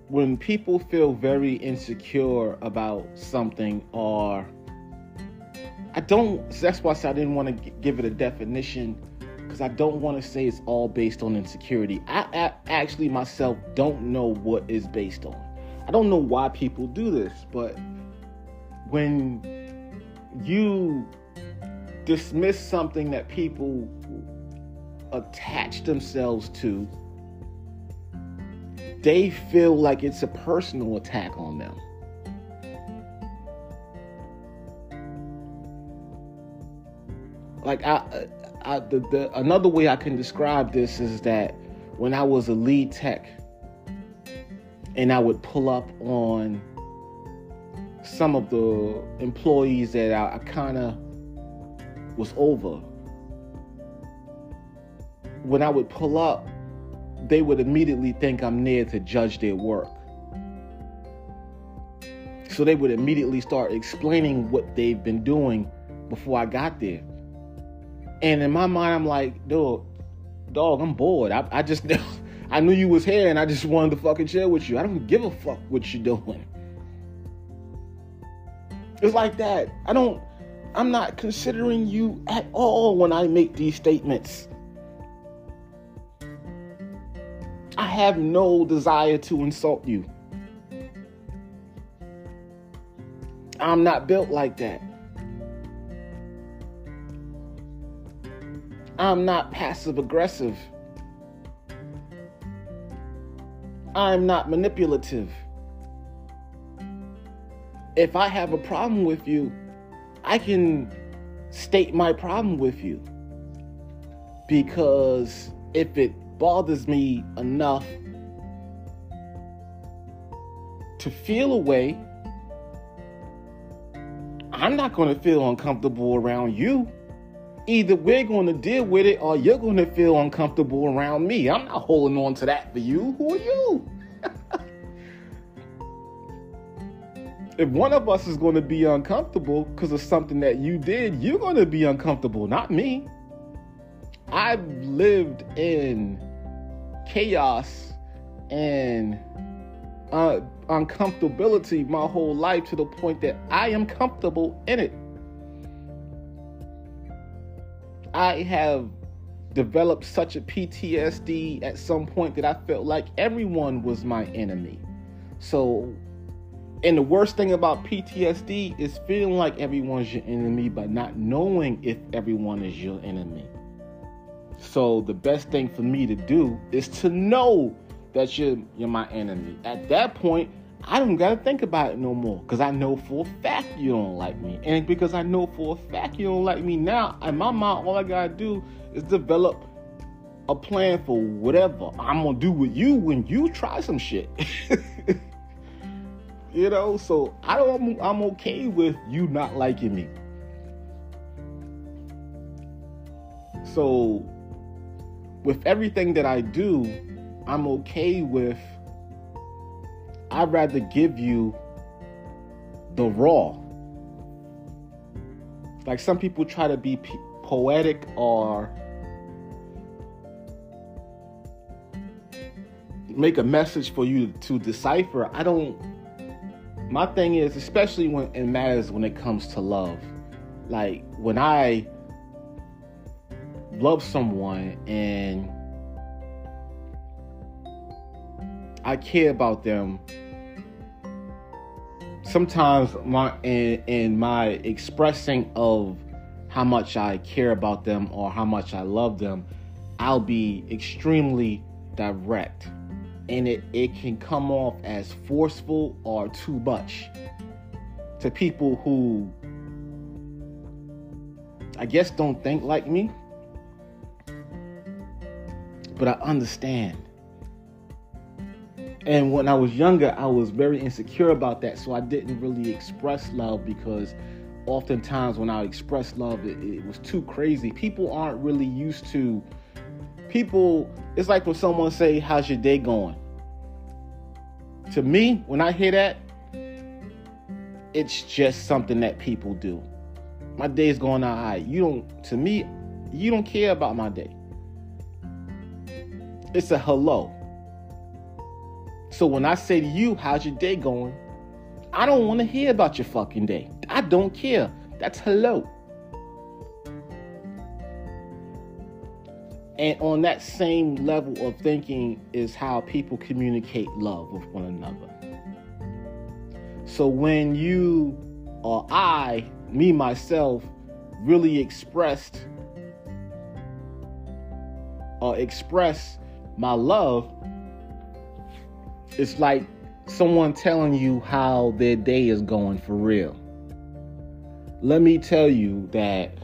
when people feel very insecure about something or I don't that's why I said I didn't want to give it a definition because I don't want to say it's all based on insecurity. I, I actually myself don't know what is based on. I don't know why people do this, but when you dismiss something that people attach themselves to they feel like it's a personal attack on them. like I, I the, the another way I can describe this is that when I was a lead tech and I would pull up on some of the employees that I, I kind of was over. When I would pull up, they would immediately think I'm there to judge their work. So they would immediately start explaining what they've been doing before I got there. And in my mind, I'm like, dog, dog, I'm bored. I, I just, [laughs] I knew you was here and I just wanted to fucking chill with you. I don't give a fuck what you're doing. It's like that. I don't, I'm not considering you at all when I make these statements. I have no desire to insult you. I'm not built like that. I'm not passive aggressive. I'm not manipulative. If I have a problem with you, I can state my problem with you. Because if it bothers me enough to feel a way, I'm not going to feel uncomfortable around you. Either we're going to deal with it or you're going to feel uncomfortable around me. I'm not holding on to that for you. Who are you? [laughs] if one of us is going to be uncomfortable because of something that you did, you're going to be uncomfortable, not me. I've lived in chaos and uh, uncomfortability my whole life to the point that I am comfortable in it. I have developed such a PTSD at some point that I felt like everyone was my enemy. So, and the worst thing about PTSD is feeling like everyone's your enemy, but not knowing if everyone is your enemy. So, the best thing for me to do is to know that you're you're my enemy. At that point, I don't gotta think about it no more because I know for a fact you don't like me, and because I know for a fact you don't like me now, in my mind, all I gotta do is develop a plan for whatever I'm gonna do with you when you try some shit. [laughs] you know, so I don't. I'm okay with you not liking me. So, with everything that I do, I'm okay with. I'd rather give you the raw. Like some people try to be poetic or make a message for you to decipher. I don't. My thing is, especially when it matters when it comes to love. Like when I love someone and I care about them. Sometimes my in, in my expressing of how much I care about them or how much I love them, I'll be extremely direct. And it, it can come off as forceful or too much to people who I guess don't think like me. But I understand. And when I was younger, I was very insecure about that. So I didn't really express love because oftentimes when I expressed love, it, it was too crazy. People aren't really used to people. It's like when someone say, "How's your day going?" To me, when I hear that, it's just something that people do. My day's going all right. You don't. To me, you don't care about my day. It's a hello. So when I say to you, how's your day going? I don't want to hear about your fucking day. I don't care. That's hello. And on that same level of thinking is how people communicate love with one another. So when you or I, me myself, really expressed or express my love, it's like someone telling you how their day is going for real. Let me tell you that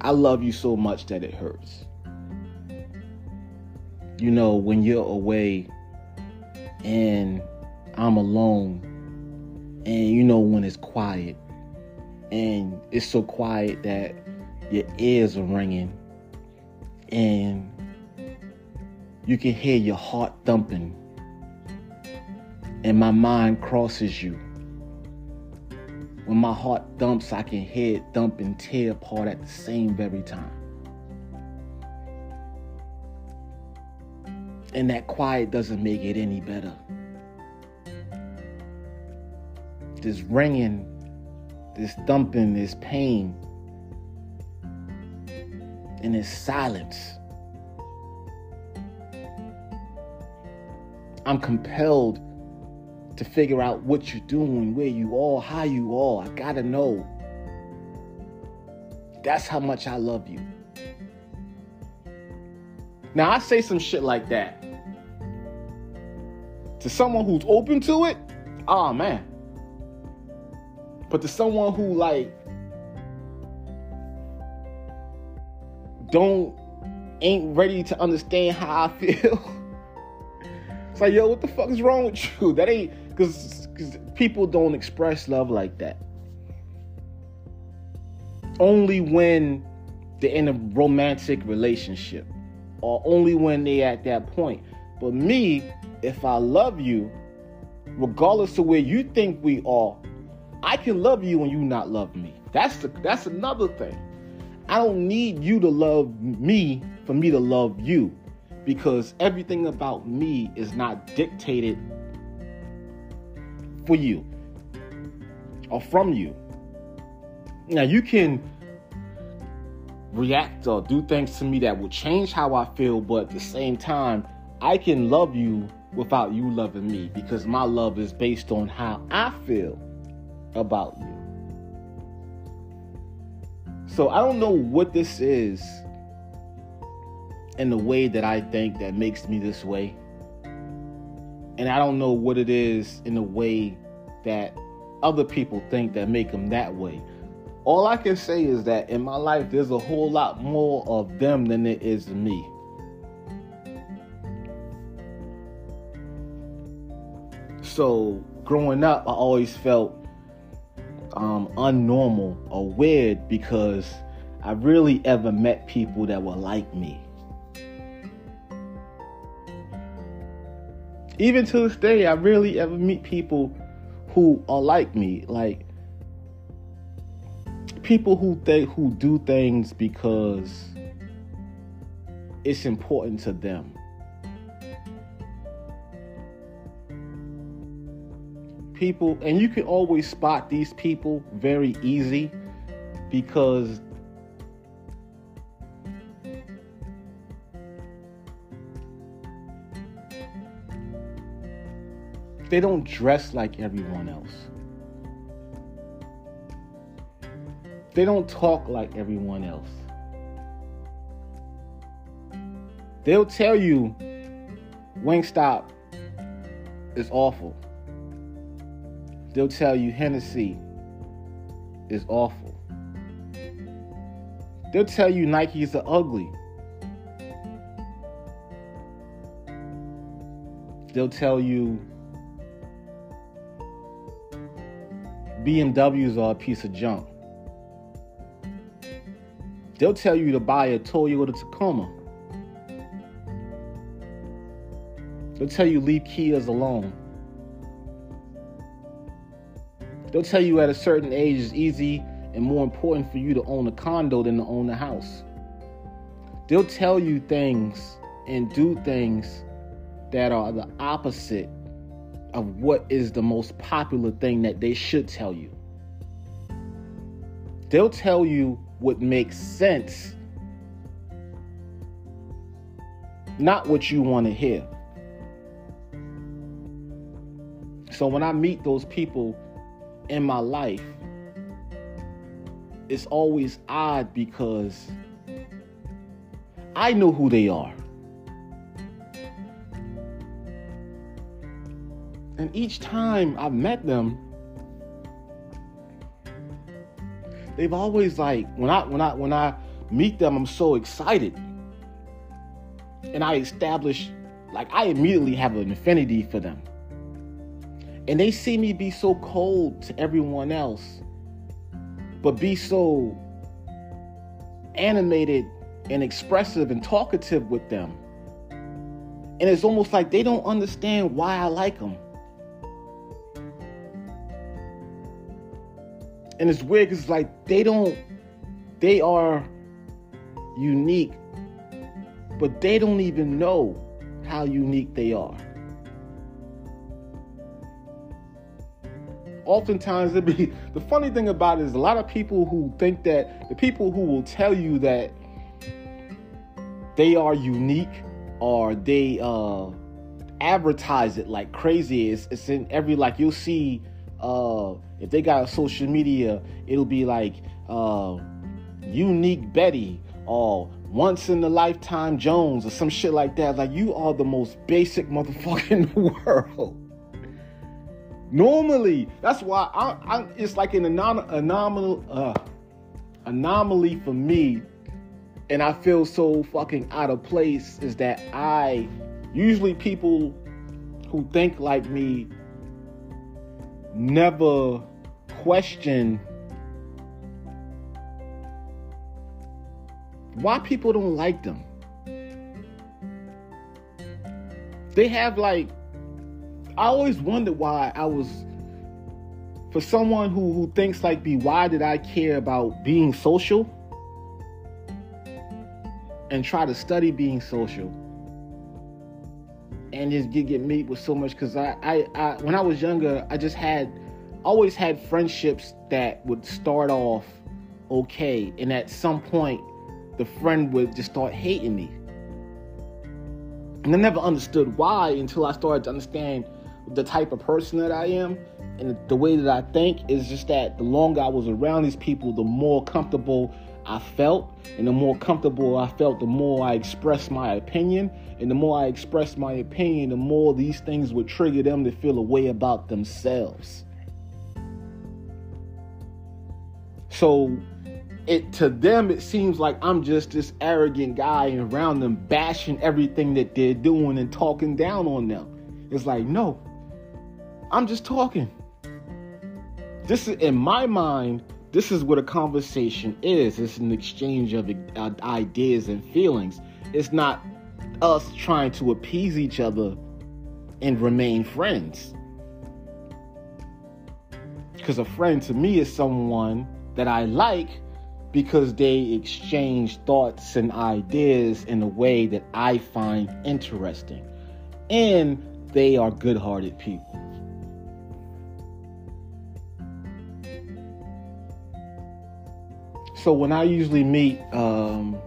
I love you so much that it hurts. You know, when you're away and I'm alone, and you know, when it's quiet, and it's so quiet that your ears are ringing, and you can hear your heart thumping, and my mind crosses you. When my heart thumps, I can hear it thump and tear apart at the same very time. And that quiet doesn't make it any better. This ringing, this thumping, this pain, and this silence. I'm compelled to figure out what you're doing, where you are, how you are. I gotta know. That's how much I love you. Now, I say some shit like that to someone who's open to it. Oh man. But to someone who like don't ain't ready to understand how I feel. [laughs] It's like, yo, what the fuck is wrong with you? [laughs] That ain't because people don't express love like that. Only when they're in a romantic relationship, or only when they're at that point. But me, if I love you, regardless of where you think we are, I can love you when you not love me. That's the, that's another thing. I don't need you to love me for me to love you because everything about me is not dictated for you or from you. Now, you can react or do things to me that will change how I feel, but at the same time, I can love you without you loving me because my love is based on how I feel about you. So I don't know what this is in the way that I think that makes me this way. And I don't know what it is in the way that other people think that make them that way. All I can say is that in my life, there's a whole lot more of them than there is me. So, growing up, I always felt um, unnormal or weird because I really ever met people that were like me. even to this day, I rarely ever meet people who are like me. Like people who think who do things because it's important to them. People, and you can always spot these people very easy because They don't dress like everyone else. They don't talk like everyone else. They'll tell you Wingstop is awful. They'll tell you Hennessy is awful. They'll tell you Nikes are ugly. They'll tell you BMWs are a piece of junk. They'll tell you to buy a Toyota Tacoma. They'll tell you leave Kias alone. They'll tell you at a certain age it's easy and more important for you to own a condo than to own a house. They'll tell you things and do things that are the opposite of what is the most popular thing that they should tell you. They'll tell you what makes sense, not what you want to hear. So when I meet those people in my life, it's always odd because I know who they are. And each time I've met them, they've always like when I when I when I meet them, I'm so excited. And I establish, like, I immediately have an affinity for them. And they see me be so cold to everyone else, but be so animated and expressive and talkative with them. And it's almost like they don't understand why I like them. And it's weird because like they don't, they are unique, but they don't even know how unique they are. Oftentimes, it be the funny thing about it is a lot of people who think that the people who will tell you that they are unique or they uh, advertise it like crazy. It's, it's in every like you'll see uh, if they got a social media, it'll be like uh, unique Betty or once in a lifetime Jones or some shit like that. Like you are the most basic motherfucker in the [laughs] world. Normally, that's why I, I it's like an anom- anomaly, uh, anomaly for me, and I feel so fucking out of place. Is that I usually people who think like me never question why people don't like them. They have like I always wondered why I was for someone who who thinks like me, why did I care about being social and try to study being social? and just get get meet with so much because I, I I when I was younger I just had always had friendships that would start off okay and at some point the friend would just start hating me and I never understood why until I started to understand the type of person that I am and the way that I think is just that the longer I was around these people the more comfortable I felt, and the more comfortable I felt, the more I expressed my opinion. And the more I expressed my opinion, the more these things would trigger them to feel a way about themselves. So it to them it seems like I'm just this arrogant guy and around them bashing everything that they're doing and talking down on them. It's like, no, I'm just talking. This is in my mind, this is what a conversation is. It's an exchange of uh, ideas and feelings. It's not us trying to appease each other and remain friends. Because a friend to me is someone that I like because they exchange thoughts and ideas in a way that I find interesting. And they are good hearted people. So when I usually meet um,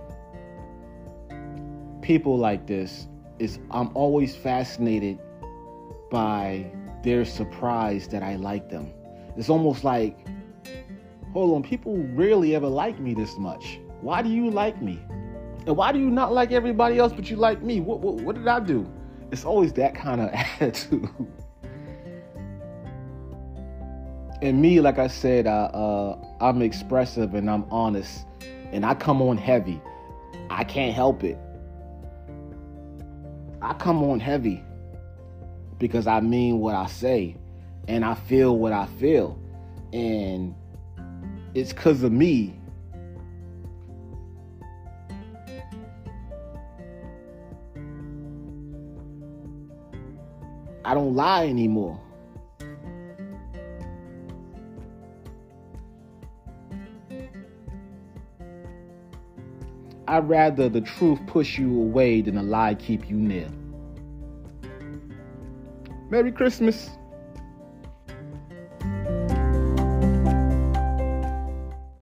people like this, is I'm always fascinated by their surprise that I like them. It's almost like, hold on, people rarely ever like me this much. Why do you like me? And why do you not like everybody else but you like me? What, what, what did I do? It's always that kind of [laughs] attitude. and me, like I said, uh, uh, I'm expressive and I'm honest, and I come on heavy. I can't help it. I come on heavy because I mean what I say, and I feel what I feel, and it's because of me. I don't lie anymore. I'd rather the truth push you away than a lie keep you near. Merry Christmas.